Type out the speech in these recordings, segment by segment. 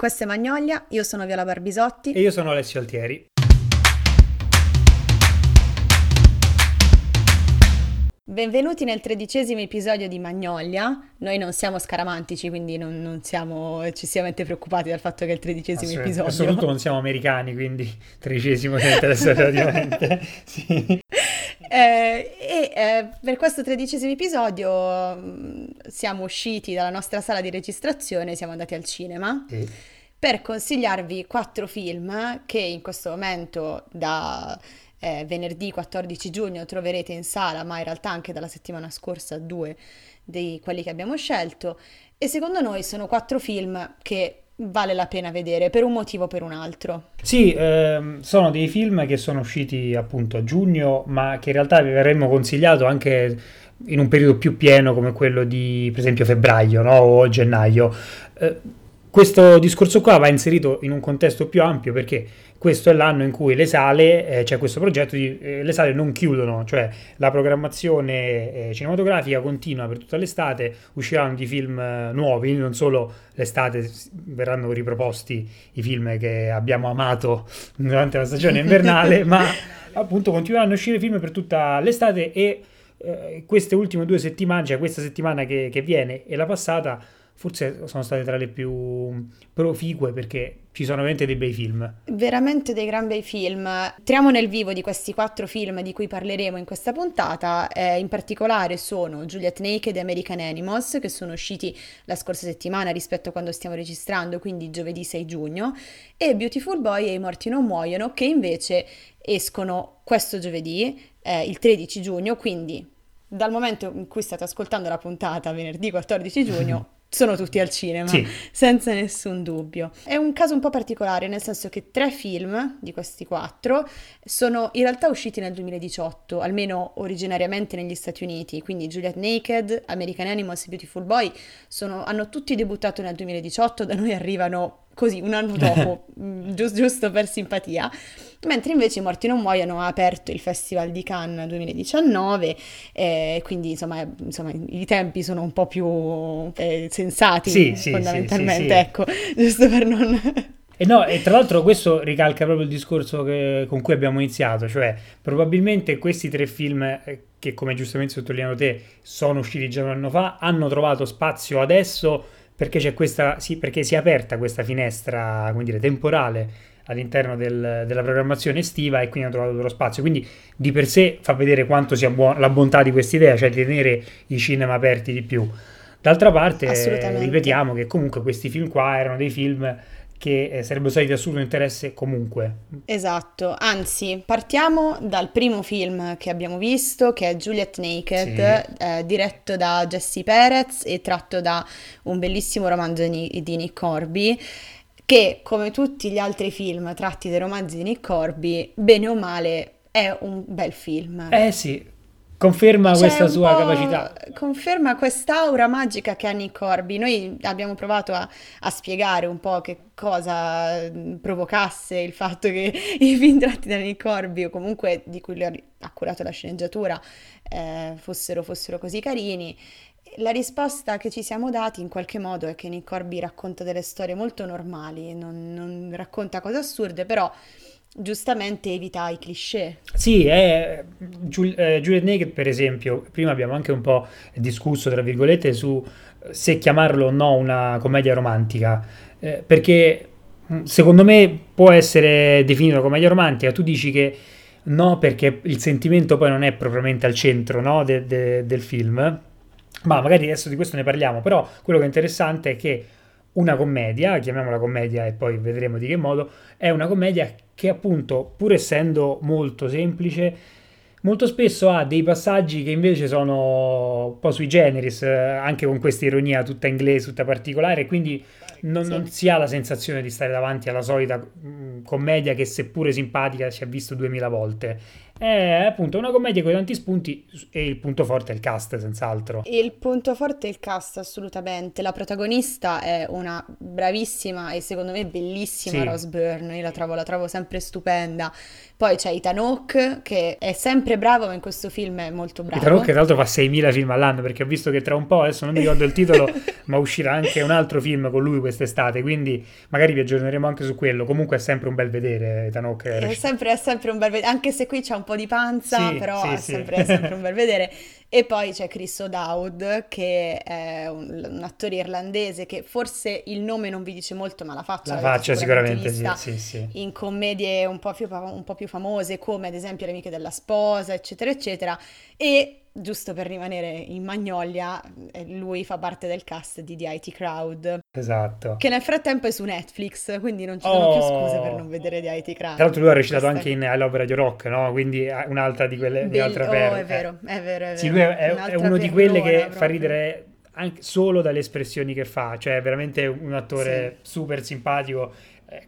Questo è Magnolia, io sono Viola Barbisotti. E io sono Alessio Altieri. Benvenuti nel tredicesimo episodio di Magnolia. Noi non siamo scaramantici, quindi non, non siamo eccessivamente preoccupati dal fatto che è il tredicesimo episodio. Soprattutto non siamo americani, quindi tredicesimo ci interessa relativamente. sì. Eh, e eh, per questo tredicesimo episodio mh, mm, siamo usciti dalla nostra sala di registrazione, siamo andati al cinema. Sì. Per consigliarvi quattro film che in questo momento da eh, venerdì 14 giugno troverete in sala, ma in realtà anche dalla settimana scorsa due di quelli che abbiamo scelto. E secondo noi sono quattro film che vale la pena vedere per un motivo o per un altro. Sì, ehm, sono dei film che sono usciti appunto a giugno, ma che in realtà vi avremmo consigliato anche in un periodo più pieno come quello di per esempio febbraio no? o gennaio. Eh, questo discorso qua va inserito in un contesto più ampio perché questo è l'anno in cui le sale, eh, c'è questo progetto di eh, le sale non chiudono, cioè la programmazione eh, cinematografica continua per tutta l'estate, usciranno di film eh, nuovi, non solo l'estate verranno riproposti i film che abbiamo amato durante la stagione invernale, ma appunto continueranno a uscire film per tutta l'estate e eh, queste ultime due settimane, cioè questa settimana che, che viene e la passata, forse sono state tra le più proficue perché ci sono veramente dei bei film. Veramente dei gran bei film. Entriamo nel vivo di questi quattro film di cui parleremo in questa puntata. Eh, in particolare sono Juliet Naked e American Animals, che sono usciti la scorsa settimana rispetto a quando stiamo registrando, quindi giovedì 6 giugno, e Beautiful Boy e I morti non muoiono, che invece escono questo giovedì, eh, il 13 giugno, quindi dal momento in cui state ascoltando la puntata, venerdì 14 giugno, sono tutti al cinema, sì. senza nessun dubbio. È un caso un po' particolare, nel senso che tre film di questi quattro sono in realtà usciti nel 2018, almeno originariamente negli Stati Uniti, quindi Juliet Naked, American Animals e Beautiful Boy sono, hanno tutti debuttato nel 2018, da noi arrivano così un anno dopo, mm, giusto, giusto per simpatia. Mentre invece I Morti non muoiono ha aperto il Festival di Cannes 2019, eh, quindi insomma, insomma, i tempi sono un po' più eh, sensati sì, sì, fondamentalmente, sì, ecco, giusto per non... E no, e tra l'altro questo ricalca proprio il discorso che, con cui abbiamo iniziato, cioè probabilmente questi tre film eh, che come giustamente sottolineato te sono usciti già un anno fa, hanno trovato spazio adesso perché c'è questa, sì, perché si è aperta questa finestra, come dire, temporale all'interno del, della programmazione estiva e quindi hanno trovato loro spazio. Quindi di per sé fa vedere quanto sia buona la bontà di questa idea, cioè di tenere i cinema aperti di più. D'altra parte, ripetiamo che comunque questi film qua erano dei film che eh, sarebbero stati di assoluto interesse comunque. Esatto, anzi partiamo dal primo film che abbiamo visto che è Juliet Naked, sì. eh, diretto da Jesse Perez e tratto da un bellissimo romanzo di, di Nick Corby che come tutti gli altri film tratti dai romanzi di Nick Corby, bene o male è un bel film. Eh sì, Conferma C'è questa sua capacità. Conferma quest'aura magica che ha Nick Corby. Noi abbiamo provato a, a, spiegare un po' che cosa provocasse il fatto che i film tratti da Nick Corby o comunque di cui lui ha curato la sceneggiatura eh, fossero, fossero così carini. La risposta che ci siamo dati in qualche modo è che Nick Corby racconta delle storie molto normali, non, non racconta cose assurde, però giustamente evita i cliché. Sì, è Giul- eh, Naked per esempio, prima abbiamo anche un po' discusso tra virgolette su se chiamarlo o no una commedia romantica, eh, perché mm, secondo me può essere definita commedia romantica, tu dici che no perché il sentimento poi non è propriamente al centro no, de- de- del film, ma magari adesso di questo ne parliamo, però quello che è interessante è che una commedia, chiamiamola commedia e poi vedremo di che modo, è una commedia che appunto, pur essendo molto semplice, molto spesso ha dei passaggi che invece sono un po' sui generis, eh, anche con questa ironia tutta inglese, tutta particolare, quindi non, non, si ha la sensazione di stare davanti alla solita mh, mm, commedia che seppure simpatica si è visto duemila volte. È appunto una commedia con tanti spunti e il punto forte è il cast, senz'altro. Il punto forte è il cast, assolutamente. La protagonista è una bravissima e secondo me bellissima Sì. Rose Byrne, io la trovo, la trovo sempre stupenda. Poi c'è Ethan Hawke che è sempre bravo, ma in questo film è molto bravo. Ethan Hawke tra l'altro fa 6.000 film all'anno perché ho visto che tra un po', adesso non mi ricordo il titolo, ma uscirà anche un altro film con lui quest'estate, quindi magari vi aggiorneremo anche su quello. Comunque è sempre un bel vedere Ethan Hawke. È sempre, è sempre un bel vedere, anche se qui c'è un po' di panza, Sì, però sì, è, sì. sempre, è sempre un bel vedere. E poi c'è Chris O'Dowd, che è un, un attore irlandese che forse il nome non vi dice molto, ma la faccia La faccia sicuramente sì, sì, sì. in commedie un po' più, un po' più famose, come ad esempio Le amiche della sposa, eccetera, eccetera. E giusto per rimanere in Magnolia, eh, lui fa parte del cast di The IT Crowd, Esatto. che nel frattempo è su Netflix, quindi non ci sono più Oh. scuse per non vedere The IT Crowd. Tra l'altro lui ha recitato Questa- anche in I Love Radio Rock, no? Quindi è un'altra di quelle Bell- altre oh, perle. è vero, è vero, è Sì, vero. lui è, è- Un'altra uno di quelle che perlona fa proprio. ridere anche solo dalle espressioni che fa, cioè è veramente un attore super simpatico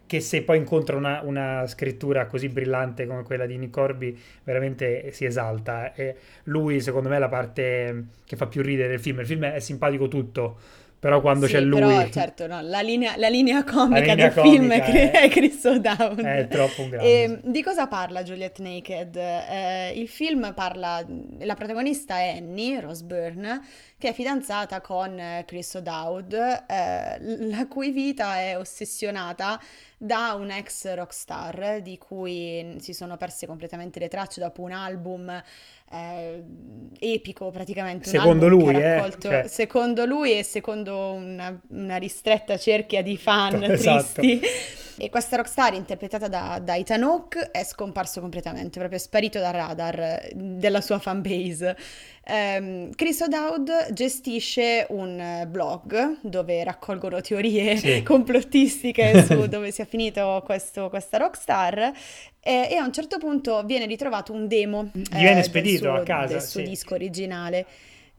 che se poi incontra una, una scrittura così brillante come quella di Nick Corby veramente si esalta. E lui secondo me è la parte che fa più ridere del film, il film è simpatico tutto, però quando Sì, c'è lui però certo, no, la linea, la linea comica La linea del film è, comica è Chris O'Dowd. è troppo grande. E di cosa parla Juliet Naked? Eh, il film parla, la protagonista è Annie, Rose Byrne, che è fidanzata con eh, Chris O'Dowd, eh, la cui vita è ossessionata da un ex rockstar di cui si sono perse completamente le tracce dopo un album eh, epico praticamente. Secondo lui, eh, raccolto- cioè. Secondo lui e secondo una, una ristretta cerchia di fan Esatto. tristi. E questa rockstar interpretata da, da Ethan Hawke è scomparso completamente, proprio sparito dal radar eh, della sua fanbase. Ehm, Chris O'Dowd gestisce un eh, blog dove raccolgono teorie Sì. complottistiche su dove sia finito questo- questa rockstar e, e a un certo punto viene ritrovato un demo Gli eh, viene del spedito suo- a casa, del suo sì. disco originale.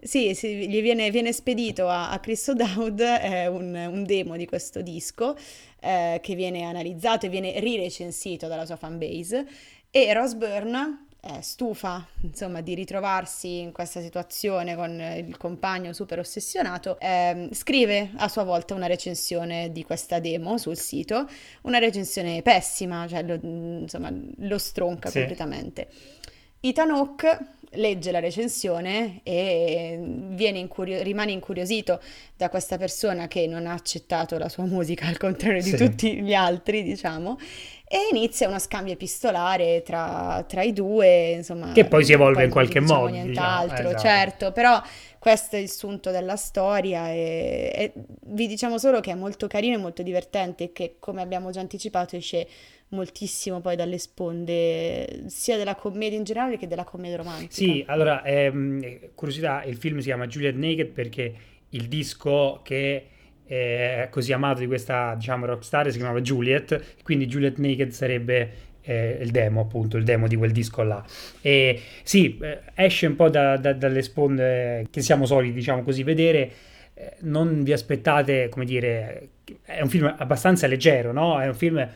Sì, sì, gli viene, viene spedito a, a Chris O'Dowd eh, un, un demo di questo disco eh, che viene analizzato e viene rirecensito dalla sua fanbase e Rose Byrne è stufa, insomma, di ritrovarsi in questa situazione con eh, il compagno super ossessionato, ehm, scrive a sua volta una recensione di questa demo sul sito, una recensione pessima, cioè lo, insomma, lo stronca Sì. completamente. Ethan Hawke legge la recensione e viene incurio- rimane incuriosito da questa persona che non ha accettato la sua musica, al contrario di Sì. tutti gli altri, diciamo, e inizia uno scambio epistolare tra, tra i due, insomma. Che poi si evolve poi in qualche diciamo modo, Nient'altro, esatto. certo, però questo è il sunto della storia e, e vi diciamo solo che è molto carino e molto divertente e che, come abbiamo già anticipato, esce moltissimo poi dalle sponde sia della commedia in generale che della commedia romantica. Sì, allora, ehm, curiosità, il film si chiama Juliet Naked perché il disco che è così amato di questa, diciamo, rockstar si chiamava Juliet, quindi Juliet Naked sarebbe eh, il demo, appunto, il demo di quel disco là. E sì, eh, esce un po' da- da- dalle sponde che siamo soliti, diciamo così, vedere. Eh, Non vi aspettate, come dire, è un film abbastanza leggero, no? È un film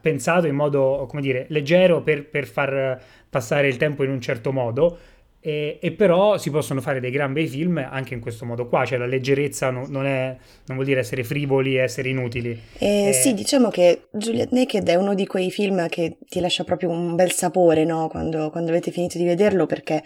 pensato in modo, come dire, leggero per, per far passare il tempo in un certo modo. E, e però si possono fare dei gran bei film anche in questo modo qua, cioè la leggerezza non, non è, non vuol dire essere frivoli e essere inutili. Eh, Eh, sì, diciamo che Juliet Naked è uno di quei film che ti lascia proprio un bel sapore, no? Quando, quando avete finito di vederlo, perché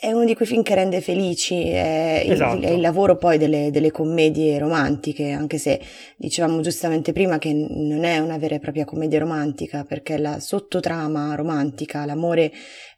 è uno di quei film che rende felici, è il, Esatto. è il lavoro poi delle, delle commedie romantiche, anche se dicevamo giustamente prima che non è una vera e propria commedia romantica, perché la sottotrama romantica, l'amore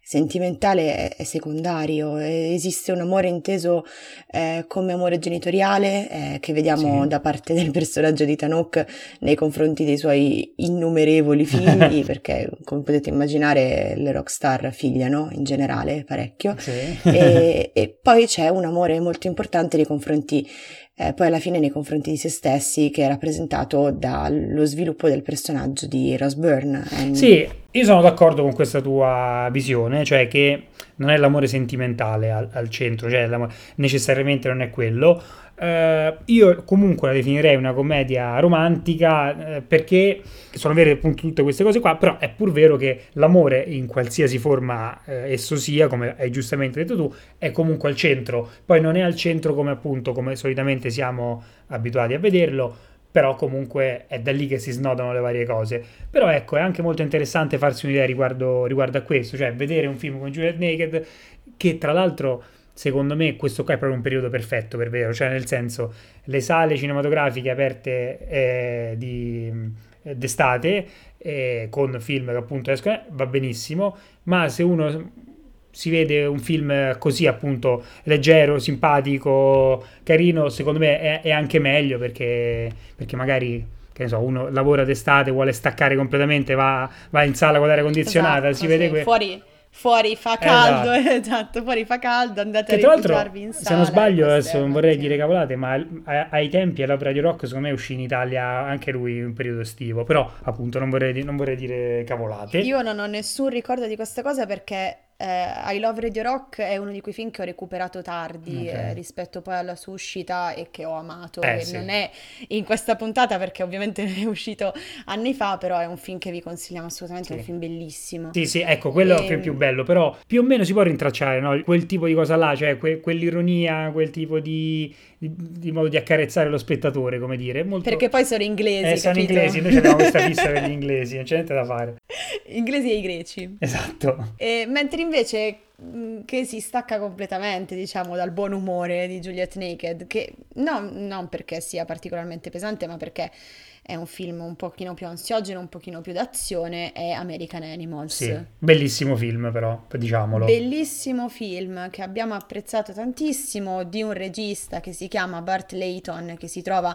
sentimentale è, secondario, esiste un amore inteso eh, come amore genitoriale eh, che vediamo Sì. da parte del personaggio di Tanok nei confronti dei suoi innumerevoli figli, perché come potete immaginare le rockstar figliano in generale parecchio. Sì. E, e poi c'è un amore molto importante nei confronti, eh, poi alla fine nei confronti di se stessi, che è rappresentato dallo sviluppo del personaggio di Rose Byrne. Annie. Sì, Io sono d'accordo con questa tua visione, cioè che non è l'amore sentimentale al, al centro, cioè necessariamente non è quello. Uh, io comunque la definirei una commedia romantica uh, perché sono vere appunto tutte queste cose qua, però è pur vero che l'amore in qualsiasi forma uh, esso sia, come hai giustamente detto tu, è comunque al centro. Poi non è al centro come appunto come solitamente siamo abituati a vederlo, però comunque è da lì che si snodano le varie cose. Però ecco, è anche molto interessante farsi un'idea riguardo, riguardo a questo, cioè vedere un film con Juliet Naked che tra l'altro secondo me questo qua è proprio un periodo perfetto per vederlo, cioè nel senso le sale cinematografiche aperte eh, di, eh, d'estate eh, con film che appunto escono va benissimo, ma se uno si vede un film così appunto leggero, simpatico, carino, secondo me è, è anche meglio perché, perché magari che ne so, uno lavora d'estate, vuole staccare completamente, va, va in sala con l'aria condizionata, esatto, si vede sì. que- fuori fuori fa caldo, esatto. esatto, fuori fa caldo, andate che, a rifugiarvi in sala. Se non sbaglio, adesso non vorrei dire cavolate, ma ai tempi all'opera di rock secondo me uscì in Italia anche lui in periodo estivo, però appunto non vorrei, non vorrei dire cavolate. Io non ho nessun ricordo di questa cosa perché eh, I Love Radio Rock è uno di quei film che ho recuperato tardi okay. eh, rispetto poi alla sua uscita e che ho amato. Eh, e sì. non è in questa puntata perché ovviamente è uscito anni fa, però è un film che vi consigliamo assolutamente, sì. è un film bellissimo. Sì, sì, ecco, quello e... è il film più bello, però più o meno si può rintracciare no? quel tipo di cosa là, cioè que- quell'ironia, quel tipo di, di, di, modo di accarezzare lo spettatore, come dire. Molto... Perché poi sono inglesi. Eh, sono inglesi, noi abbiamo questa fissa per gli inglesi, non c'è niente da fare. Inglesi e i greci. Esatto. E, mentre invece mm, che si stacca completamente, diciamo, dal buon umore di Juliet Naked, che no, non perché sia particolarmente pesante, ma perché è un film un pochino più ansiogeno, un pochino più d'azione, è American Animals. Sì, bellissimo film però, diciamolo. Bellissimo film che abbiamo apprezzato tantissimo di un regista che si chiama Bart Layton, che si trova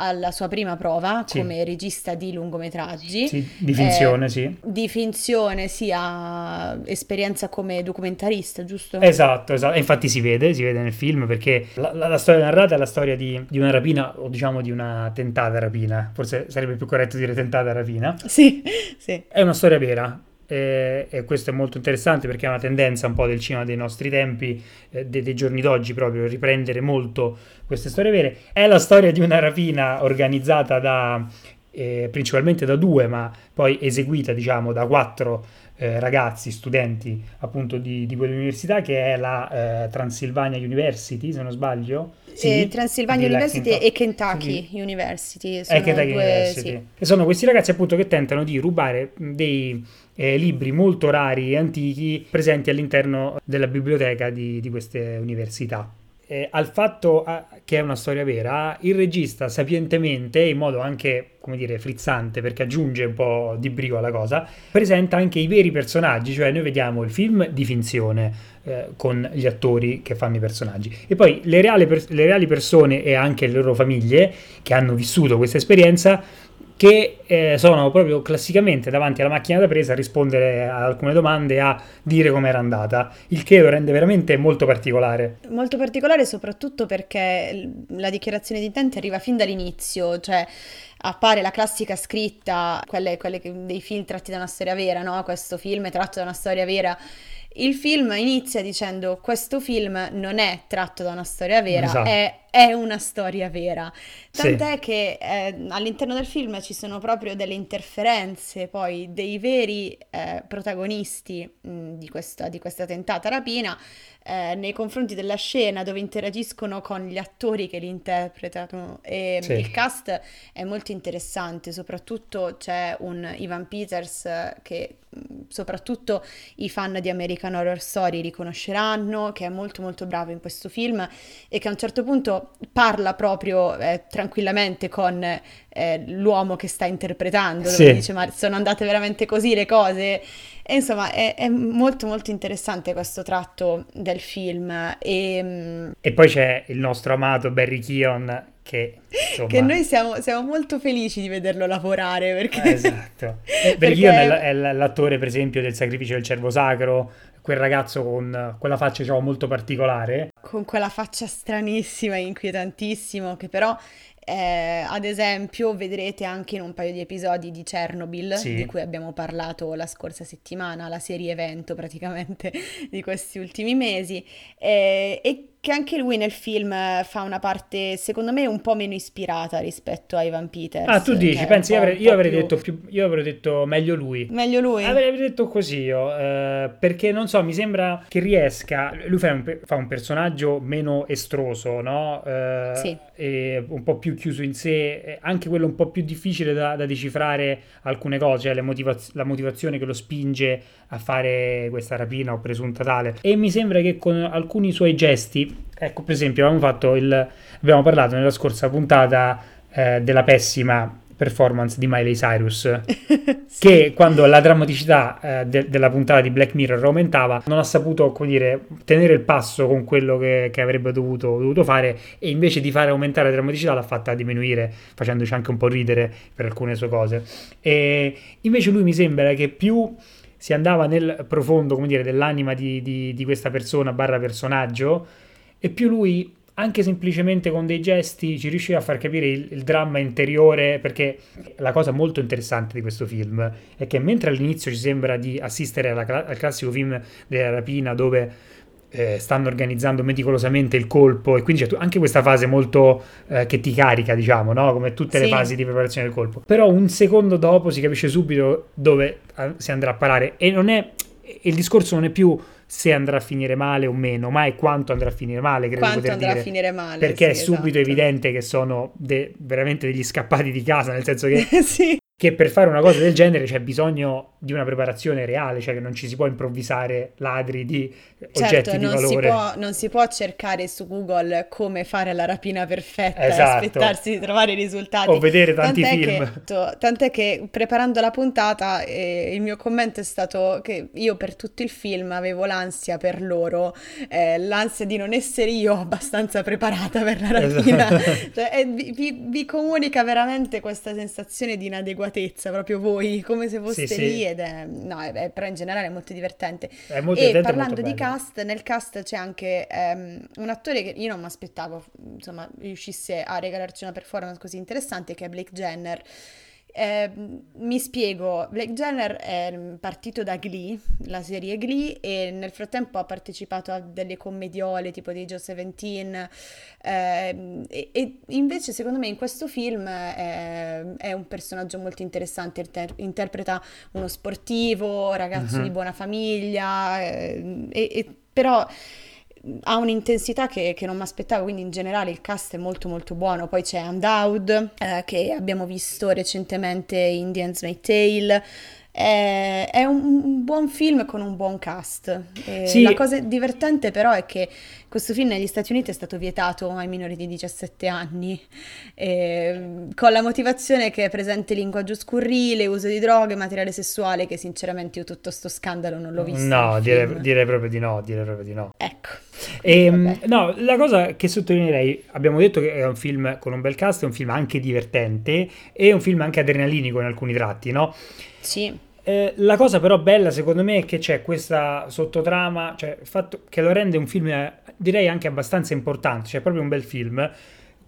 alla sua prima prova Sì. come regista di lungometraggi. Sì, di finzione, Eh, sì. Di finzione, sì, ha esperienza come documentarista, giusto? Esatto, esatto. E infatti si vede, si vede nel film perché la, la- la storia narrata è la storia di, di una rapina o diciamo di una tentata rapina, forse sarebbe più corretto dire tentata rapina. Sì, sì. È una storia vera eh, e questo è molto interessante perché è una tendenza un po' del cinema dei nostri tempi, eh, dei, dei giorni d'oggi proprio, riprendere molto queste storie vere. È la storia di una rapina organizzata da, eh, principalmente da due, ma poi eseguita diciamo da quattro eh, ragazzi, studenti appunto di, di quell'università che è la eh, Transylvania University, se non sbaglio. Eh, Transylvania di University e Kentucky University sono Kentucky due, University. sì. E sono questi ragazzi appunto che tentano di rubare dei eh, libri molto rari e antichi presenti all'interno della biblioteca di, di queste università. Eh, al fatto ah, che è una storia vera, il regista sapientemente, in modo anche, come dire, frizzante, perché aggiunge un po' di brio alla cosa, presenta anche i veri personaggi, cioè noi vediamo il film di finzione eh, con gli attori che fanno i personaggi e poi le reali, pers- le reali persone e anche le loro famiglie che hanno vissuto questa esperienza che eh, sono proprio classicamente davanti alla macchina da presa a rispondere a alcune domande e a dire com'era andata, il che lo rende veramente molto particolare. Molto particolare soprattutto perché la dichiarazione di intenti arriva fin dall'inizio, cioè appare la classica scritta, quelle, quelle dei film tratti da una storia vera, no? Questo film è tratto da una storia vera. Il film inizia dicendo questo film non è tratto da una storia vera, Esatto. è, è una storia vera. Sì. Tant'è che eh, all'interno del film ci sono proprio delle interferenze poi dei veri eh, protagonisti mh, di questa, di questa tentata rapina eh, nei confronti della scena dove interagiscono con gli attori che li interpretano e Sì. il cast è molto interessante, soprattutto c'è un Ivan Peters eh, che soprattutto i fan di American Horror Story riconosceranno, che è molto molto bravo in questo film e che a un certo punto parla proprio eh, tranquillamente con eh, l'uomo che sta interpretando, Sì. dice ma sono andate veramente così le cose? E insomma è, è molto molto interessante questo tratto del film e E poi c'è il nostro amato Barry Keon che insomma... che noi siamo, siamo molto felici di vederlo lavorare perché... Eh, Esatto. Barry Perché- Keon è, l'attore per esempio del sacrificio del cervo sacro, quel ragazzo con quella faccia diciamo molto particolare. con quella faccia stranissima inquietantissimo che però Eh, ad esempio, vedrete anche in un paio di episodi di Chernobyl, Sì. di cui abbiamo parlato la scorsa settimana, la serie evento praticamente di questi ultimi mesi, eh, e che anche lui nel film fa una parte, secondo me, un po' meno ispirata rispetto a Ivan Peters. Ah, tu che dici, pensi, io avrei, io avrei più- detto più, io avrei detto meglio lui. Meglio lui? Avrei detto così io, eh, perché non so, mi sembra che riesca. Lui fa un, fa un personaggio meno estroso, no? Eh, Sì. e un po' più chiuso in sé, eh, anche quello un po' più difficile da, da decifrare alcune cose, cioè motivaz- la motivazione che lo spinge a fare questa rapina o presunta tale. E mi sembra che con alcuni suoi gesti, ecco, per esempio, abbiamo fatto il. abbiamo parlato nella scorsa puntata eh, della pessima performance di Miley Cyrus Sì. che quando la drammaticità eh, de- della puntata di Black Mirror aumentava non ha saputo come dire, tenere il passo con quello che, che avrebbe dovuto, dovuto fare e invece di fare aumentare la drammaticità l'ha fatta diminuire facendoci anche un po' ridere per alcune sue cose e invece lui mi sembra che più si andava nel profondo come dire, dell'anima di, di- di questa persona barra personaggio e più lui anche semplicemente con dei gesti ci riusciva a far capire il, il dramma interiore, perché la cosa molto interessante di questo film è che mentre all'inizio ci sembra di assistere alla al classico film della rapina dove eh, stanno organizzando meticolosamente il colpo e quindi c'è anche questa fase molto eh, che ti carica, diciamo, no? come tutte le Sì. fasi di preparazione del colpo. Però un secondo dopo si capisce subito dove eh, si andrà a parare e non è il discorso non è più se andrà a finire male o meno, ma è quanto andrà a finire male, credo Quanto andrà dire. a finire male. Perché è sì, subito esatto. evidente che sono de- veramente degli scappati di casa, nel senso che, sì, che per fare una cosa del genere c'è bisogno di una preparazione reale, cioè che non ci si può improvvisare ladri di oggetti certo, di non si, valore. può, non si può cercare su Google come fare la rapina perfetta e Esatto. aspettarsi di trovare i risultati. O vedere tanti Tant'è film. Che, to- tant'è che preparando la puntata eh, il mio commento è stato che io per tutto il film avevo l'ansia per loro, eh, l'ansia di non essere io abbastanza preparata per la rapina. Esatto. Cioè, eh, vi, vi- vi comunica veramente questa sensazione di inadeguatezza, proprio voi, come se foste Sì, sì. lì ed è, no, è- è- però in generale è molto divertente. È molto E parlando di bello. cast, nel cast c'è anche ehm, un attore che io non mi aspettavo, insomma, riuscisse a regalarci una performance così interessante, che è Blake Jenner. Ehm, mi spiego, Blake Jenner è partito da Glee, la serie Glee, e nel frattempo ha partecipato a delle commediole tipo di Joe Seventeen, ehm, e, e invece secondo me in questo film è, è un personaggio molto interessante, inter- interpreta uno sportivo, ragazzo Mhm. di buona famiglia, eh, e- e però ha un'intensità che, che non mi aspettavo, quindi in generale il cast è molto molto buono. Poi c'è Undoud, eh, che abbiamo visto recentemente in Indian's May Tale. È, è un, un buon film con un buon cast. E Sì. La cosa divertente però è che questo film negli Stati Uniti è stato vietato ai minori di 17 anni, e, con la motivazione che è presente linguaggio scurrile, uso di droghe, materiale sessuale, che sinceramente io tutto sto scandalo non l'ho visto. No, direi, direi proprio di no, direi proprio di no. Ecco. E, Vabbè. no, la cosa che sottolineerei, abbiamo detto che è un film con un bel cast, è un film anche divertente e un film anche adrenalinico in alcuni tratti, no? Sì. Eh, la cosa però bella secondo me è che c'è questa sottotrama, cioè il fatto che lo rende un film eh, direi anche abbastanza importante, cioè proprio un bel film,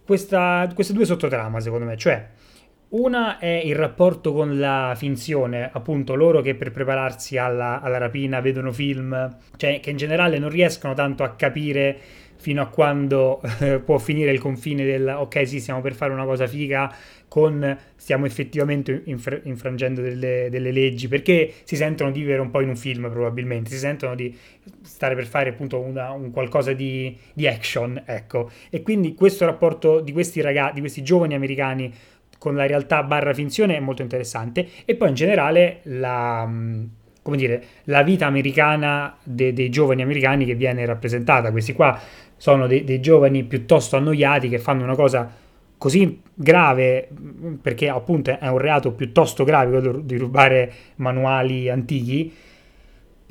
questa, queste due sottotrama secondo me, cioè una è il rapporto con la finzione, appunto loro che per prepararsi alla, alla rapina vedono film, cioè che in generale non riescono tanto a capire fino a quando eh, può finire il confine del ok sì stiamo per fare una cosa figa con stiamo effettivamente infra- infrangendo delle, delle leggi perché si sentono di vivere un po' in un film probabilmente si sentono di stare per fare appunto una- un qualcosa di, di action ecco. E quindi questo rapporto di questi ragazzi di questi giovani americani con la realtà barra finzione è molto interessante. E poi in generale la come dire, la vita americana de- dei giovani americani che viene rappresentata. Questi qua sono dei, dei giovani piuttosto annoiati che fanno una cosa così grave, perché appunto è un reato piuttosto grave quello di rubare manuali antichi,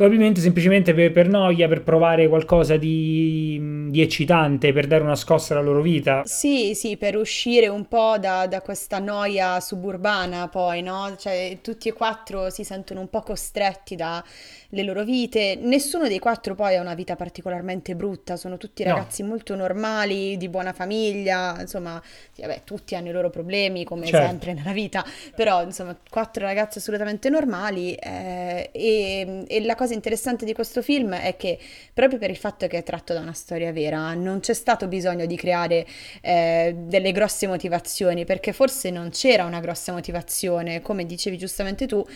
probabilmente semplicemente per, per, noia, per provare qualcosa di, di, eccitante, per dare una scossa alla loro vita. Sì, sì, per uscire un po' da, da questa noia suburbana poi, no? Cioè tutti e quattro si sentono un po' costretti dalle loro vite. Nessuno dei quattro poi ha una vita particolarmente brutta, sono tutti ragazzi no. molto normali, di buona famiglia, insomma, sì, vabbè, tutti hanno i loro problemi come certo. sempre nella vita, però insomma, quattro ragazzi assolutamente normali eh, e, e la cosa cosa interessante di questo film è che proprio per il fatto che è tratto da una storia vera, non c'è stato bisogno di creare eh, delle grosse motivazioni, perché forse non c'era una grossa motivazione, come dicevi giustamente tu,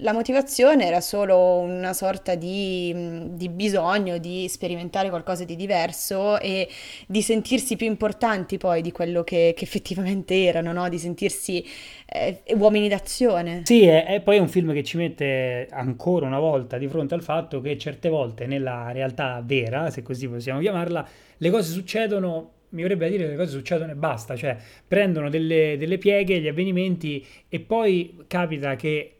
la motivazione era solo una sorta di, di, bisogno di sperimentare qualcosa di diverso e di sentirsi più importanti poi di quello che, che effettivamente erano, no? di sentirsi eh, uomini d'azione. Sì, e, e poi è un film che ci mette ancora una volta di fronte al fatto che certe volte nella realtà vera, se così possiamo chiamarla, le cose succedono mi vorrebbe dire che le cose succedono e basta, cioè prendono delle, delle pieghe, gli avvenimenti e poi capita che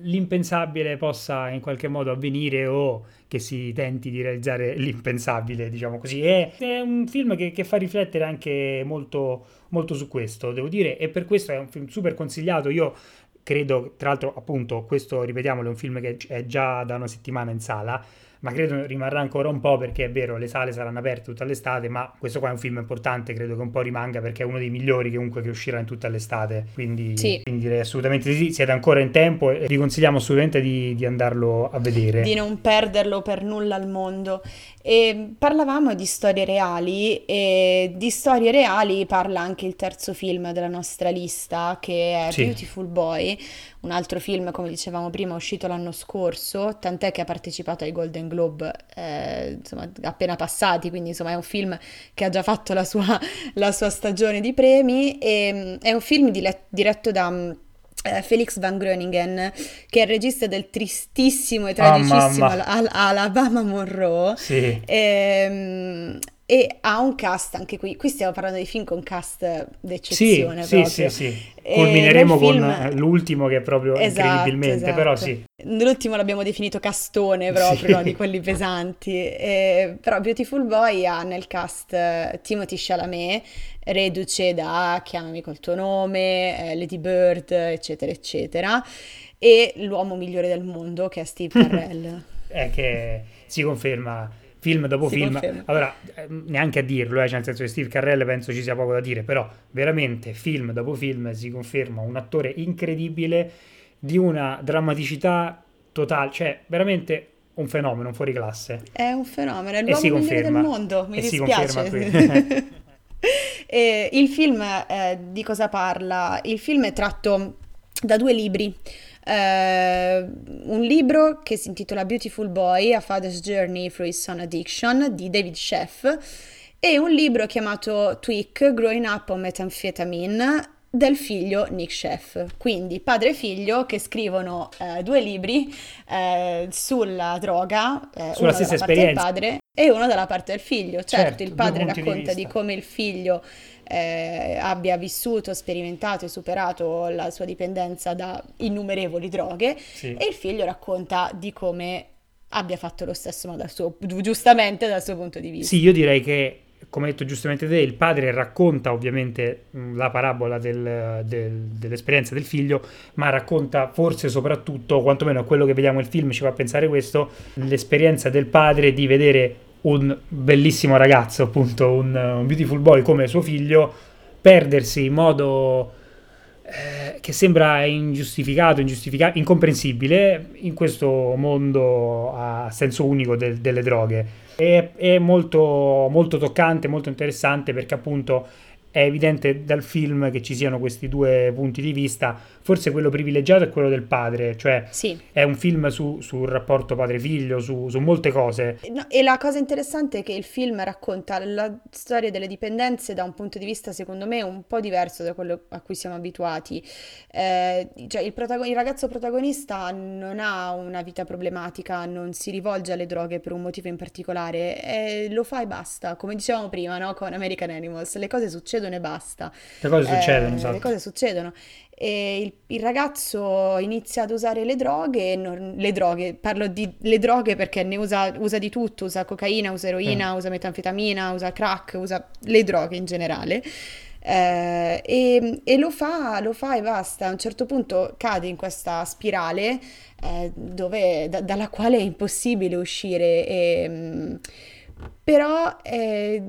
l'impensabile possa in qualche modo avvenire o che si tenti di realizzare l'impensabile, diciamo così. È, è un film che, che, fa riflettere anche molto, molto su questo, devo dire, e per questo è un film super consigliato. Io credo, tra l'altro, appunto, questo, ripetiamolo, è un film che è già da una settimana in sala ma credo rimarrà ancora un po' perché è vero, le sale saranno aperte tutta l'estate, ma questo qua è un film importante, credo che un po' rimanga perché è uno dei migliori comunque che uscirà in tutta l'estate, quindi, sì. quindi direi assolutamente sì, siete ancora in tempo e vi consigliamo assolutamente di, di andarlo a vedere. Di non perderlo per nulla al mondo. E parlavamo di storie reali e di storie reali parla anche il terzo film della nostra lista che è sì. Beautiful Boy, un altro film come dicevamo prima uscito l'anno scorso, tant'è che ha partecipato ai Golden Globe eh, insomma, appena passati, quindi insomma è un film che ha già fatto la sua, la sua stagione di premi e è un film diretto da eh, Felix Van Groningen, che è il regista del tristissimo e tragicissimo oh, Al- Alabama Monroe. Sì. E, ehm, e ha un cast anche qui. Qui stiamo parlando di film con cast d'eccezione. Sì, proprio. sì, sì, sì. Culmineremo film... con l'ultimo che è proprio esatto, incredibilmente, esatto. però sì. L'ultimo l'abbiamo definito castone proprio, sì. no? di quelli pesanti. E, però Beautiful Boy ha nel cast uh, Timothy Chalamet, reduce da Chiamami col tuo nome, eh, Lady Bird, eccetera, eccetera. E l'uomo migliore del mondo che è Steve Carell. è che si conferma film dopo film. Conferma. Allora, ehm, neanche a dirlo, eh, cioè nel senso che Steve Carrell penso ci sia poco da dire, però veramente film dopo film si conferma un attore incredibile di una drammaticità totale, cioè veramente un fenomeno fuori classe. È un fenomeno, è l'uomo migliore del mondo, mi e dispiace. il film eh, di cosa parla? Il film è tratto da due libri eh, un libro che si intitola Beautiful Boy, A Father's Journey Through His Son Addiction di David Sheff e un libro chiamato Tweak, Growing Up on Methamphetamine del figlio Nick Sheff. Quindi padre e figlio che scrivono eh, due libri eh, sulla droga, eh, sulla stessa esperienza. padre e uno dalla parte del figlio. Certo, certo il padre racconta di, di, come il figlio eh, abbia vissuto, sperimentato e superato la sua dipendenza da innumerevoli droghe sì. e il figlio racconta di come abbia fatto lo stesso, ma dal suo, giustamente dal suo punto di vista. Sì, io direi che come hai detto giustamente te, il padre racconta ovviamente la parabola del, del, dell'esperienza del figlio, ma racconta forse soprattutto, quantomeno quello che vediamo nel film ci fa pensare questo, l'esperienza del padre di vedere un bellissimo ragazzo, appunto un, un beautiful boy come suo figlio, perdersi in modo eh, che sembra ingiustificato, ingiustificato, incomprensibile in questo mondo a senso unico de- delle droghe. È, è molto, molto toccante, molto interessante perché appunto è evidente dal film che ci siano questi due punti di vista, forse quello privilegiato è quello del padre, cioè sì. è un film su, sul rapporto padre-figlio, su, su molte cose. No, e la cosa interessante è che il film racconta la storia delle dipendenze da un punto di vista, secondo me, un po' diverso da quello a cui siamo abituati. Eh, cioè il, protagon- il ragazzo protagonista non ha una vita problematica, non si rivolge alle droghe per un motivo in particolare, eh, lo fa e basta, come dicevamo prima no? con American Animals, le cose succedono succedono e basta. Le cose succedono, Eh, esatto. le cose succedono. E il, il ragazzo inizia ad usare le droghe, non- le droghe, parlo di le droghe perché ne usa, usa di tutto, usa cocaina, usa eroina, usa metanfetamina, usa crack, usa le droghe in generale. Eh, e, e lo fa, lo fa e basta. A un certo punto cade in questa spirale eh, dove- da- dalla quale è impossibile uscire. E, mm, però, eh,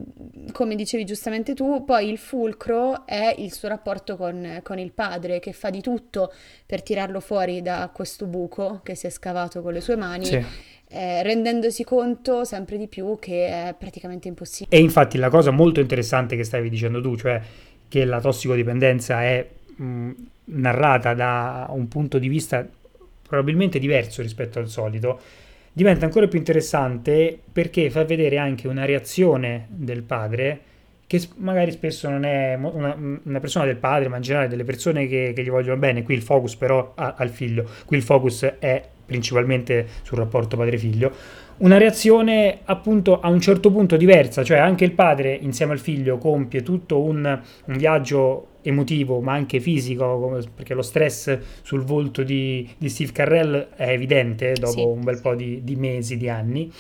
come dicevi giustamente tu, poi il fulcro è il suo rapporto con, con il padre, che fa di tutto per tirarlo fuori da questo buco che si è scavato con le sue mani, Sì. eh, rendendosi conto sempre di più che è praticamente impossibile. E infatti la cosa molto interessante che stavi dicendo tu, cioè che la tossicodipendenza è mh, narrata da un punto di vista probabilmente diverso rispetto al solito, diventa ancora più interessante perché fa vedere anche una reazione del padre che magari spesso non è una, una persona del padre, ma in generale delle persone che, che gli vogliono bene. Qui il focus però ha- al figlio, qui il focus è principalmente sul rapporto padre-figlio una reazione appunto a un certo punto diversa, cioè anche il padre insieme al figlio compie tutto un, un viaggio emotivo ma anche fisico, perché lo stress sul volto di, di Steve Carrell è evidente dopo Sì. un bel po' di, di mesi, di anni.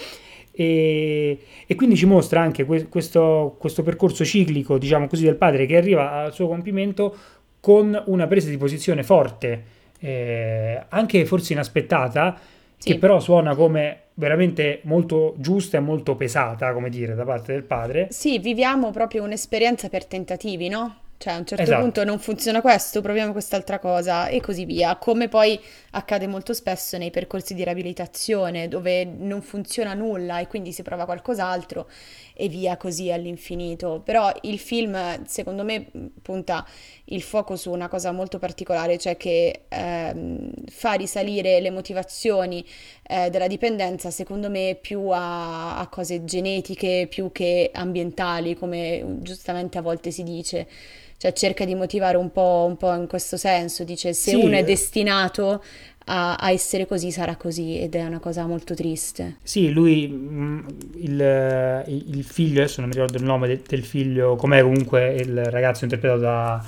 E, e quindi ci mostra anche que- questo, questo percorso ciclico, diciamo così, del padre che arriva al suo compimento con una presa di posizione forte, eh, anche forse inaspettata, Sì. che però suona come veramente molto giusta e molto pesata, come dire, da parte del padre. Sì, viviamo proprio un'esperienza per tentativi, no? Cioè, a un certo Esatto. punto non funziona questo, proviamo quest'altra cosa e così via. Come poi accade molto spesso nei percorsi di riabilitazione, dove non funziona nulla e quindi si prova qualcos'altro e via così all'infinito. Però il film, secondo me, punta il fuoco su una cosa molto particolare, cioè che ehm, fa risalire le motivazioni eh, della dipendenza, secondo me, più a, a cose genetiche più che ambientali, come giustamente a volte si dice. Cioè cerca di motivare un po', un po' in questo senso, dice se Sì, uno è destinato a, a essere così sarà così ed è una cosa molto triste. Sì, lui, mh, il, il figlio, adesso non mi ricordo il nome de- del figlio, com'è comunque il ragazzo interpretato da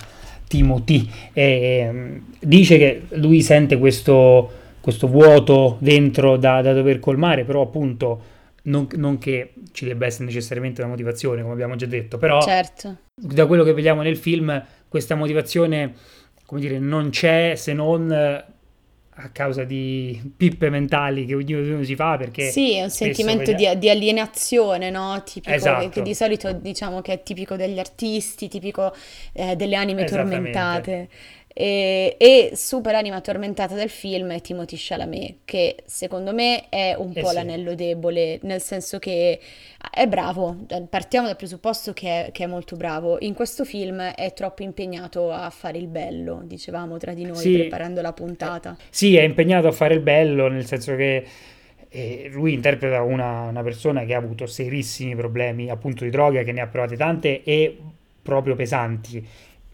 Timothy, e, mh, dice che lui sente questo, questo vuoto dentro da, da dover colmare, però appunto non, non che ci debba essere necessariamente una motivazione, come abbiamo già detto, però Certo. da quello che vediamo nel film, questa motivazione, come dire, non c'è se non eh, a causa di pippe mentali che ognuno si fa, perché Sì, è un sentimento vediamo- di, di alienazione, no? Tipico, Esatto. che, di solito diciamo che è tipico degli artisti, tipico eh, delle anime tormentate. E, e super anima tormentata del film è Timothy Chalamet, che secondo me è un Eh po' sì. l'anello debole, nel senso che è bravo, partiamo dal presupposto che è, che è molto bravo. In questo film è troppo impegnato a fare il bello, dicevamo tra di noi Sì. preparando la puntata. Sì, è impegnato a fare il bello, nel senso che eh, lui interpreta una, una persona che ha avuto serissimi problemi appunto di droga, che ne ha provate tante e proprio pesanti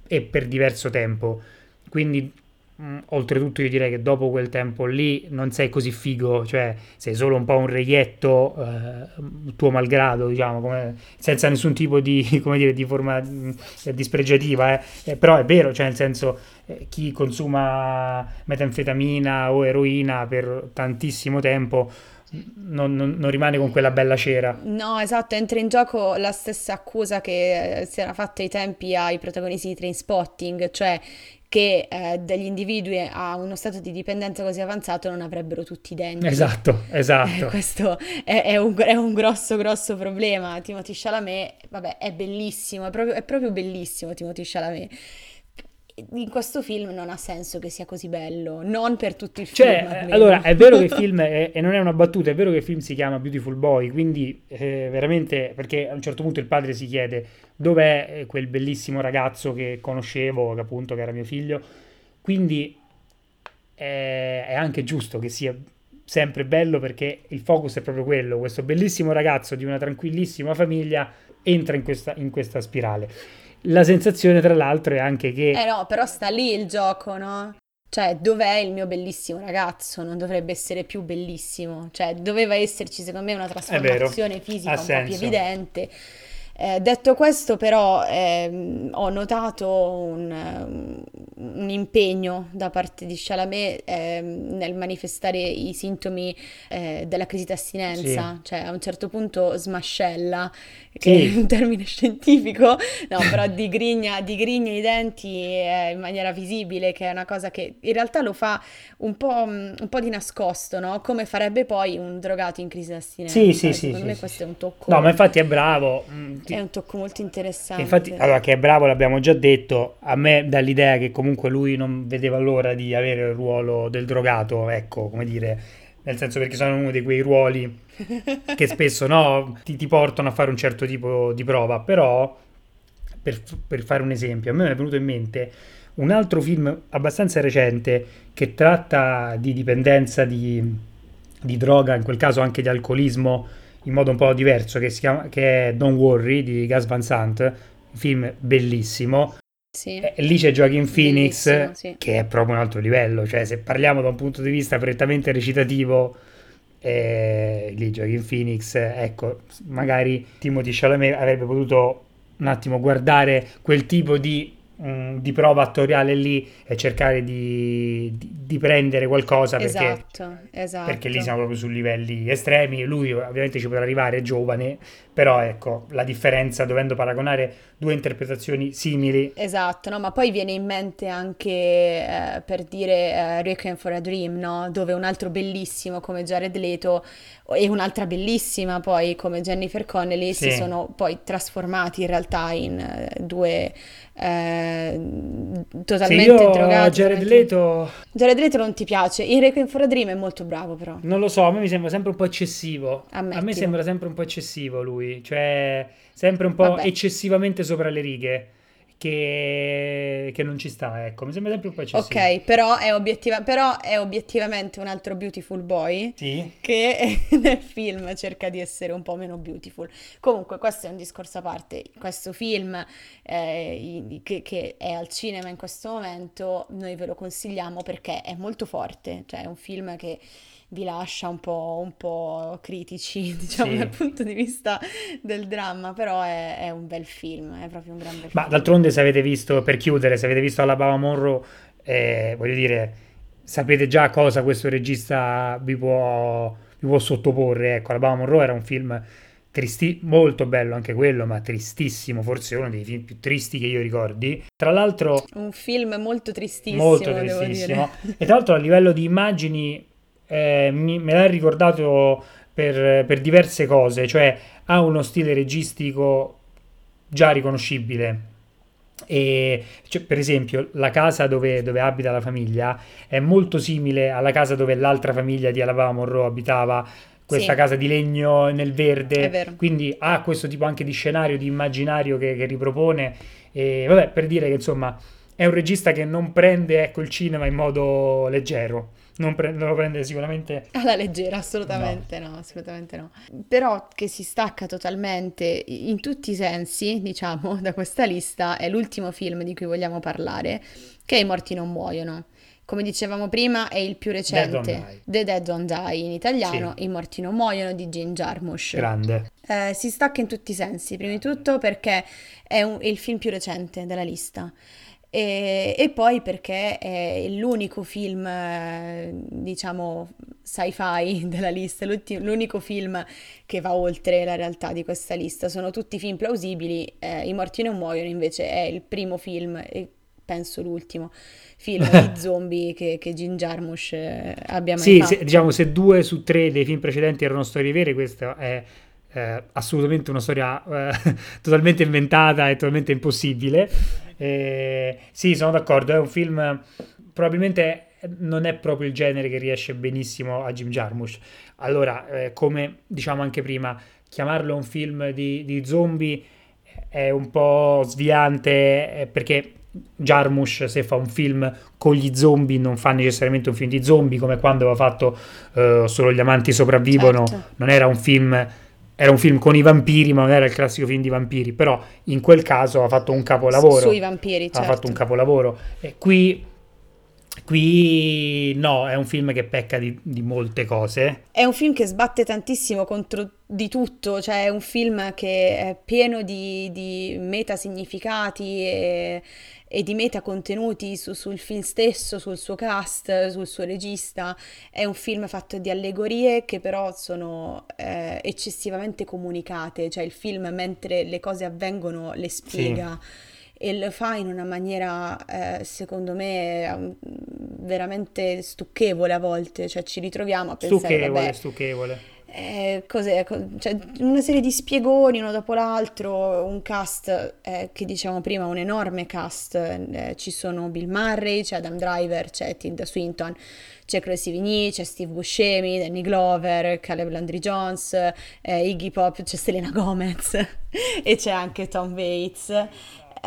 e per diverso tempo. Quindi, mh, oltretutto, io direi che dopo quel tempo lì non sei così figo, cioè sei solo un po' un reietto eh, tuo malgrado, diciamo, come- senza nessun tipo di, dire, di forma mh, dispregiativa, eh. Eh, però è vero, cioè nel senso eh, chi consuma metanfetamina o eroina per tantissimo tempo non, non- non rimane con quella bella cera. No, esatto, entra in gioco la stessa accusa che eh, si era fatta ai tempi ai protagonisti di Trainspotting, cioè che eh, degli individui a uno stato di dipendenza così avanzato non avrebbero tutti i denti. Esatto, Eh, esatto. questo è, è un, è un grosso, grosso problema. Timothy Chalamet, vabbè, è bellissimo, è proprio, è proprio bellissimo Timothy Chalamet. In questo film non ha senso che sia così bello, non per tutto il film. Cioè, eh, almeno. allora, è vero che il film, è- e non è una battuta, è vero che il film si chiama Beautiful Boy, quindi eh, veramente, perché a un certo punto il padre si chiede dov'è eh, quel bellissimo ragazzo che conoscevo, che appunto che era mio figlio, quindi eh, è anche giusto che sia sempre bello perché il focus è proprio quello, questo bellissimo ragazzo di una tranquillissima famiglia entra in questa, in questa spirale. La sensazione, tra l'altro, è anche che... Eh no, però sta lì il gioco, no? Cioè, dov'è il mio bellissimo ragazzo? Non dovrebbe essere più bellissimo. Cioè, doveva esserci, secondo me, una trasformazione fisica ha un po' più senso. evidente. Eh, detto questo, però, eh, ho notato un, un, impegno da parte di Chalamet eh, nel manifestare i sintomi eh, della crisi d'astinenza, sì. cioè a un certo punto smascella, che sì. è un termine scientifico, no, però digrigna, digrigna i denti in maniera visibile, che è una cosa che in realtà lo fa un po', un po di nascosto, no? Come farebbe poi un drogato in crisi d'astinenza. Sì, sì, Secondo sì, me sì, questo è un tocco. No, ma infatti è bravo. Mm, è un tocco molto interessante. Infatti, allora, che è bravo l'abbiamo già detto, a me dà l'idea che comunque lui non vedeva l'ora di avere il ruolo del drogato, ecco, come dire, nel senso perché sono uno di quei ruoli che spesso no, ti, ti, portano a fare un certo tipo di prova, però per, per fare un esempio, a me è venuto in mente un altro film abbastanza recente che tratta di dipendenza di, di droga, in quel caso anche di alcolismo, in modo un po' diverso, che, si chiama, che è Don't Worry di Gas Van Sant, un film bellissimo. Sì. E lì c'è Joaquin Phoenix, sì. che è proprio un altro livello, cioè se parliamo da un punto di vista prettamente recitativo, eh, lì Joaquin Phoenix, ecco, magari Timothy Chalamet avrebbe potuto un attimo guardare quel tipo di Mm, di prova attoriale lì e cercare di, di, di prendere qualcosa perché, esatto, esatto. perché lì siamo proprio su livelli estremi lui ovviamente ci potrà arrivare è giovane però ecco la differenza dovendo paragonare due interpretazioni simili esatto no ma poi viene in mente anche eh, per dire eh, Requiem for a Dream no? dove un altro bellissimo come Jared Leto e un'altra bellissima poi come Jennifer Connelly sì. si sono poi trasformati in realtà in uh, due eh, totalmente sì, drogati. Jared Leto... Jared Leto non ti piace, in Requiem for a Dream è molto bravo però. Non lo so, a me mi sembra sempre un po' eccessivo. Ammettilo. A me sembra sempre un po' eccessivo lui, cioè sempre un po' Vabbè. eccessivamente sopra le righe che, che, non ci sta, ecco, mi sembra sempre un po' eccessivo. Ok, però è, obiettiva- però è obiettivamente un altro beautiful boy sì. che nel film cerca di essere un po' meno beautiful. Comunque questo è un discorso a parte, questo film eh, che, che, è al cinema in questo momento noi ve lo consigliamo perché è molto forte, cioè è un film che vi lascia un po', un po critici, diciamo, sì. dal punto di vista del dramma, però è, è, un bel film, è proprio un gran bel Ma film. d'altronde se avete visto, per chiudere, se avete visto Alabama Monroe, eh, voglio dire, sapete già cosa questo regista vi può, vi può sottoporre, ecco, Alabama Monroe era un film tristi- molto bello anche quello, ma tristissimo, forse uno dei film più tristi che io ricordi. Tra l'altro... Un film molto tristissimo, molto tristissimo. E tra l'altro a livello di immagini eh, mi, me l'ha ricordato per, per, diverse cose, cioè ha uno stile registico già riconoscibile. E cioè, per esempio, la casa dove, dove, abita la famiglia è molto simile alla casa dove l'altra famiglia di Alabama Monroe abitava. Questa sì. casa di legno nel verde, quindi ha questo tipo anche di scenario, di immaginario che, che ripropone. E vabbè, per dire che insomma è un regista che non prende ecco, il cinema in modo leggero non, pre- non, lo prende sicuramente alla leggera, assolutamente no. no. assolutamente no. Però che si stacca totalmente in tutti i sensi, diciamo, da questa lista è l'ultimo film di cui vogliamo parlare, che è I morti non muoiono. Come dicevamo prima, è il più recente, The Dead Don't Die in italiano, sì. I morti non muoiono di Jane Jarmusch. Grande. Eh, si stacca in tutti i sensi, prima di tutto perché è, un, è il film più recente della lista. E, e, poi perché è l'unico film, diciamo, sci-fi della lista, l'unico film che va oltre la realtà di questa lista. Sono tutti film plausibili, eh, I morti non muoiono invece è il primo film, e penso l'ultimo film di zombie che, che Jim Jarmusch eh, abbia mai sì, fatto. Sì, diciamo se due su tre dei film precedenti erano storie vere, questo è eh, assolutamente una storia eh, totalmente inventata e totalmente impossibile. Eh, sì, sono d'accordo, è un film probabilmente non è proprio il genere che riesce benissimo a Jim Jarmusch. Allora, eh, come diciamo anche prima, chiamarlo un film di, di zombie è un po' sviante eh, perché Jarmusch se fa un film con gli zombie non fa necessariamente un film di zombie come quando aveva fatto uh, Solo gli amanti sopravvivono, certo. non era un film era un film con i vampiri, ma non era il classico film di vampiri, però in quel caso ha fatto un capolavoro. Sui vampiri, certo. Ha fatto un capolavoro. E qui Qui no, è un film che pecca di, di, molte cose. È un film che sbatte tantissimo contro di tutto, cioè è un film che è pieno di, di meta significati e, e di meta contenuti su, sul film stesso, sul suo cast, sul suo regista. È un film fatto di allegorie che però sono eh, eccessivamente comunicate, cioè il film mentre le cose avvengono le spiega. Sì e lo fa in una maniera, eh, secondo me, um, veramente stucchevole a volte, cioè ci ritroviamo a pensare... Stucchevole, vabbè, stucchevole. Eh, cos'è? Cioè, una serie di spiegoni uno dopo l'altro, un cast eh, che diciamo prima, un enorme cast, eh, ci sono Bill Murray, c'è Adam Driver, c'è Tilda Swinton, c'è Chloe Sevigny, c'è Steve Buscemi, Danny Glover, Caleb Landry Jones, eh, Iggy Pop, c'è Selena Gomez e c'è anche Tom Waits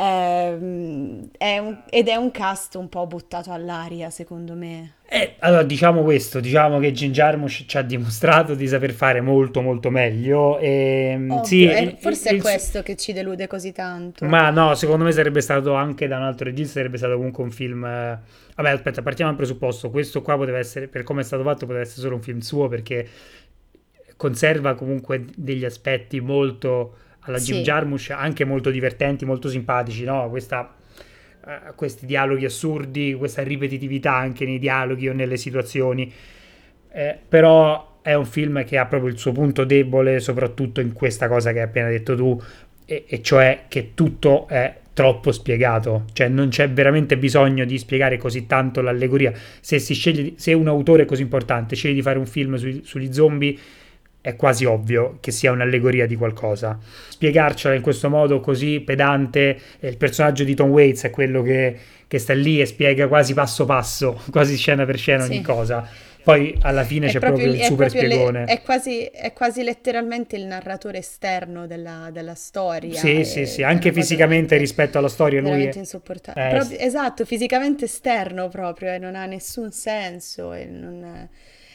Ehm, è un, ed è un cast un po' buttato all'aria, secondo me. Eh, allora, diciamo questo, diciamo che Jim Jarmusch ci ha dimostrato di saper fare molto molto meglio e Ovvio, sì, eh, forse il, è questo che ci delude così tanto. Ma no, secondo me sarebbe stato anche da un altro regista, sarebbe stato comunque un film... Eh, vabbè, aspetta, partiamo dal presupposto, questo qua poteva essere, per come è stato fatto, poteva essere solo un film suo perché conserva comunque degli aspetti molto alla Jim sì. Jarmusch, anche molto divertenti, molto simpatici, no? Questa, uh, questi dialoghi assurdi, questa ripetitività anche nei dialoghi o nelle situazioni. Eh, però è un film che ha proprio il suo punto debole, soprattutto in questa cosa che hai appena detto tu, e, e cioè che tutto è troppo spiegato, cioè non c'è veramente bisogno di spiegare così tanto l'allegoria. Se, si sceglie, se un autore così importante sceglie di fare un film sui, sugli zombie, è quasi ovvio che sia un'allegoria di qualcosa. Spiegarcela in questo modo così pedante, il personaggio di Tom Waits è quello che, che sta lì e spiega quasi passo passo, quasi scena per scena ogni sì. cosa. Poi alla fine è c'è proprio, proprio il super spiegone. Le, è, quasi, è, quasi, letteralmente il narratore esterno della, della storia. Sì, sì, sì, anche fisicamente rispetto alla storia. Veramente lui è insopportabile. Eh, proprio, esatto, fisicamente esterno proprio e non ha nessun senso. E non è,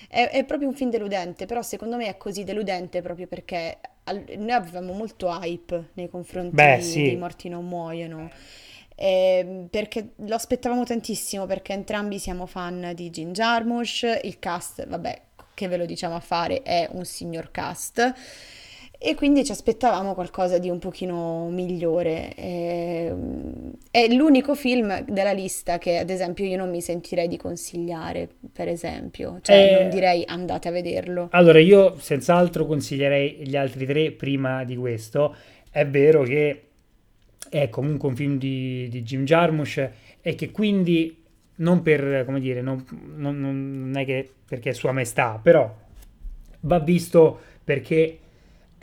è, proprio un film deludente, però secondo me è così deludente proprio perché al, noi avevamo molto hype nei confronti Beh, sì. di Morti non muoiono. Eh, perché lo aspettavamo tantissimo perché entrambi siamo fan di Jim Jarmusch, il cast, vabbè, che ve lo diciamo a fare, è un signor cast e quindi ci aspettavamo qualcosa di un pochino migliore. E, ehm, è l'unico film della lista che ad esempio io non mi sentirei di consigliare, per esempio, cioè eh, non direi andate a vederlo. Allora io senz'altro consiglierei gli altri tre prima di questo. È vero che è comunque un film di, di Jim Jarmusch e che quindi non per, come dire, non, non, non è che perché è sua maestà, però va visto perché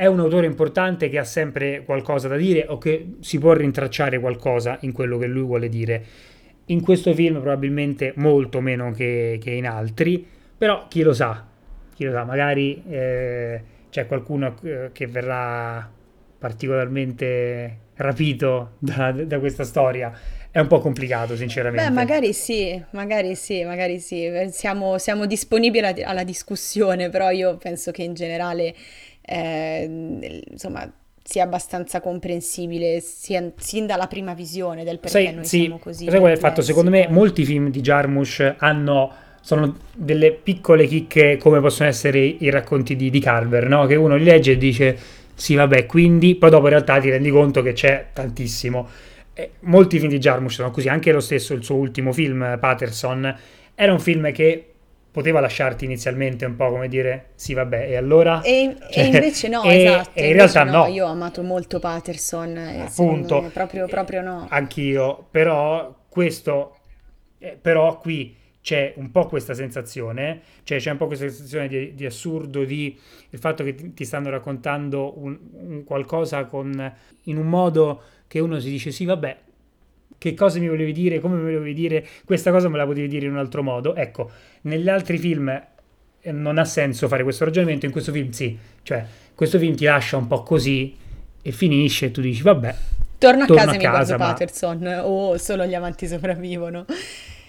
è un autore importante che ha sempre qualcosa da dire o che si può rintracciare qualcosa in quello che lui vuole dire. In questo film probabilmente molto meno che, che in altri, però chi lo sa, chi lo sa, magari eh, c'è qualcuno eh, che verrà particolarmente rapito da, da questa storia è un po' complicato, sinceramente. Beh, magari sì, magari sì, magari sì. Siamo, siamo disponibili alla, alla, discussione, però io penso che in generale eh, insomma sia abbastanza comprensibile sia, sin dalla prima visione del perché sai, noi sì, siamo così. Sai qual è il fatto? Secondo me molti film di Jarmusch hanno sono delle piccole chicche come possono essere i racconti di, di Carver, no? Che uno li legge e dice sì vabbè, quindi poi dopo in realtà ti rendi conto che c'è tantissimo. Eh, molti film di Jarmusch sono così, anche lo stesso il suo ultimo film, Patterson, era un film che poteva lasciarti inizialmente un po' come dire sì vabbè e allora? E, cioè, e invece no e, esatto e in realtà no, no, io ho amato molto Patterson appunto. proprio, proprio no. Anch'io però questo eh, però qui c'è un po' questa sensazione cioè c'è un po' questa sensazione di, di assurdo di il fatto che ti, ti stanno raccontando un, un qualcosa con in un modo che uno si dice sì vabbè che cosa mi volevi dire, come mi volevi dire, questa cosa me la potevi dire in un altro modo. Ecco, negli altri film eh, non ha senso fare questo ragionamento, in questo film sì, cioè questo film ti lascia un po' così e finisce e tu dici vabbè. Torno a casa a e mi guardo ma... Patterson o solo gli amanti sopravvivono.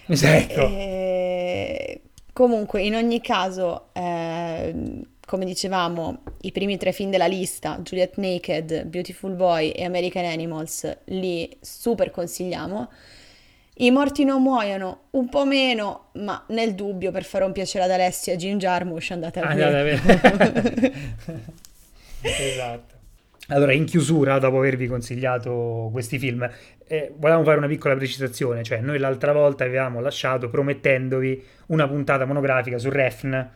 Esatto. E... Eh, comunque, in ogni caso, eh, come dicevamo, i primi tre film della lista, Juliet Naked, Beautiful Boy e American Animals, li super consigliamo. I morti non muoiono, un po' meno, ma nel dubbio, per fare un piacere ad Alessio e a Jim Jarmusch, andate a vedere. esatto. Allora, in chiusura, dopo avervi consigliato questi film, eh, volevamo fare una piccola precisazione, cioè noi l'altra volta avevamo lasciato promettendovi una puntata monografica su Refn,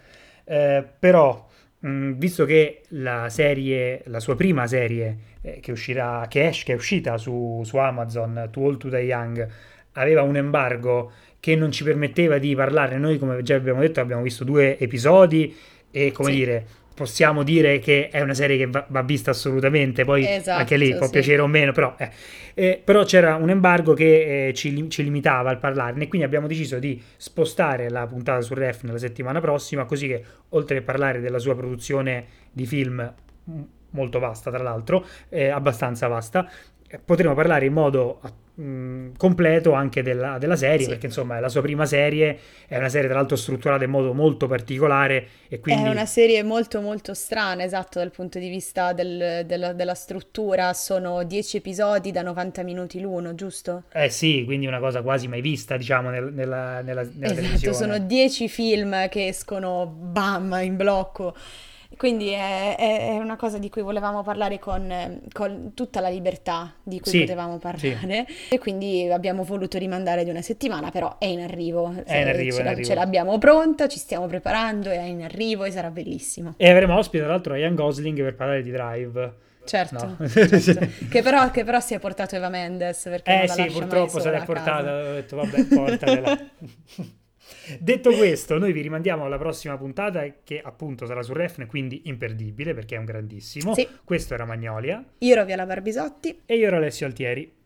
eh, però mh, mm, visto che la serie, la sua prima serie eh, che uscirà, che, es- che è uscita su, su Amazon, To All To The Young, aveva un embargo che non ci permetteva di parlarne, noi come già abbiamo detto abbiamo visto due episodi e come sì. dire possiamo dire che è una serie che va, va vista assolutamente, poi esatto, anche lì può sì. piacere o meno, però, eh. Eh, però c'era un embargo che eh, ci, ci, limitava al parlarne, quindi abbiamo deciso di spostare la puntata su Ref nella settimana prossima, così che oltre a parlare della sua produzione di film molto vasta, tra l'altro, abbastanza vasta, potremo parlare in modo mh, completo anche della, della serie, sì. perché insomma è la sua prima serie, è una serie tra l'altro strutturata in modo molto particolare e quindi... È una serie molto molto strana, esatto, dal punto di vista del, della, della, struttura, sono 10 episodi da 90 minuti l'uno, giusto? Eh sì, quindi una cosa quasi mai vista, diciamo, nel, nella, nella, nella esatto, televisione. sono 10 film che escono, bam, in blocco. Quindi è, è, una cosa di cui volevamo parlare con, con tutta la libertà di cui sì, potevamo parlare sì. e quindi abbiamo voluto rimandare di una settimana, però è in arrivo. È in arrivo, ce, in arrivo. ce l'abbiamo pronta, ci stiamo preparando, è in arrivo e sarà bellissimo. E avremo ospite tra l'altro Ryan Gosling per parlare di Drive. Certo, no. certo. che, però, che, però, si è portato Eva Mendes perché eh sì, purtroppo se l'è portata, ho detto vabbè portatela Detto questo, noi vi rimandiamo alla prossima puntata che appunto sarà su Refne, quindi imperdibile perché è un grandissimo. Sì. Questo era Magnolia. Io ero Viala Barbisotti. E io ero Alessio Altieri.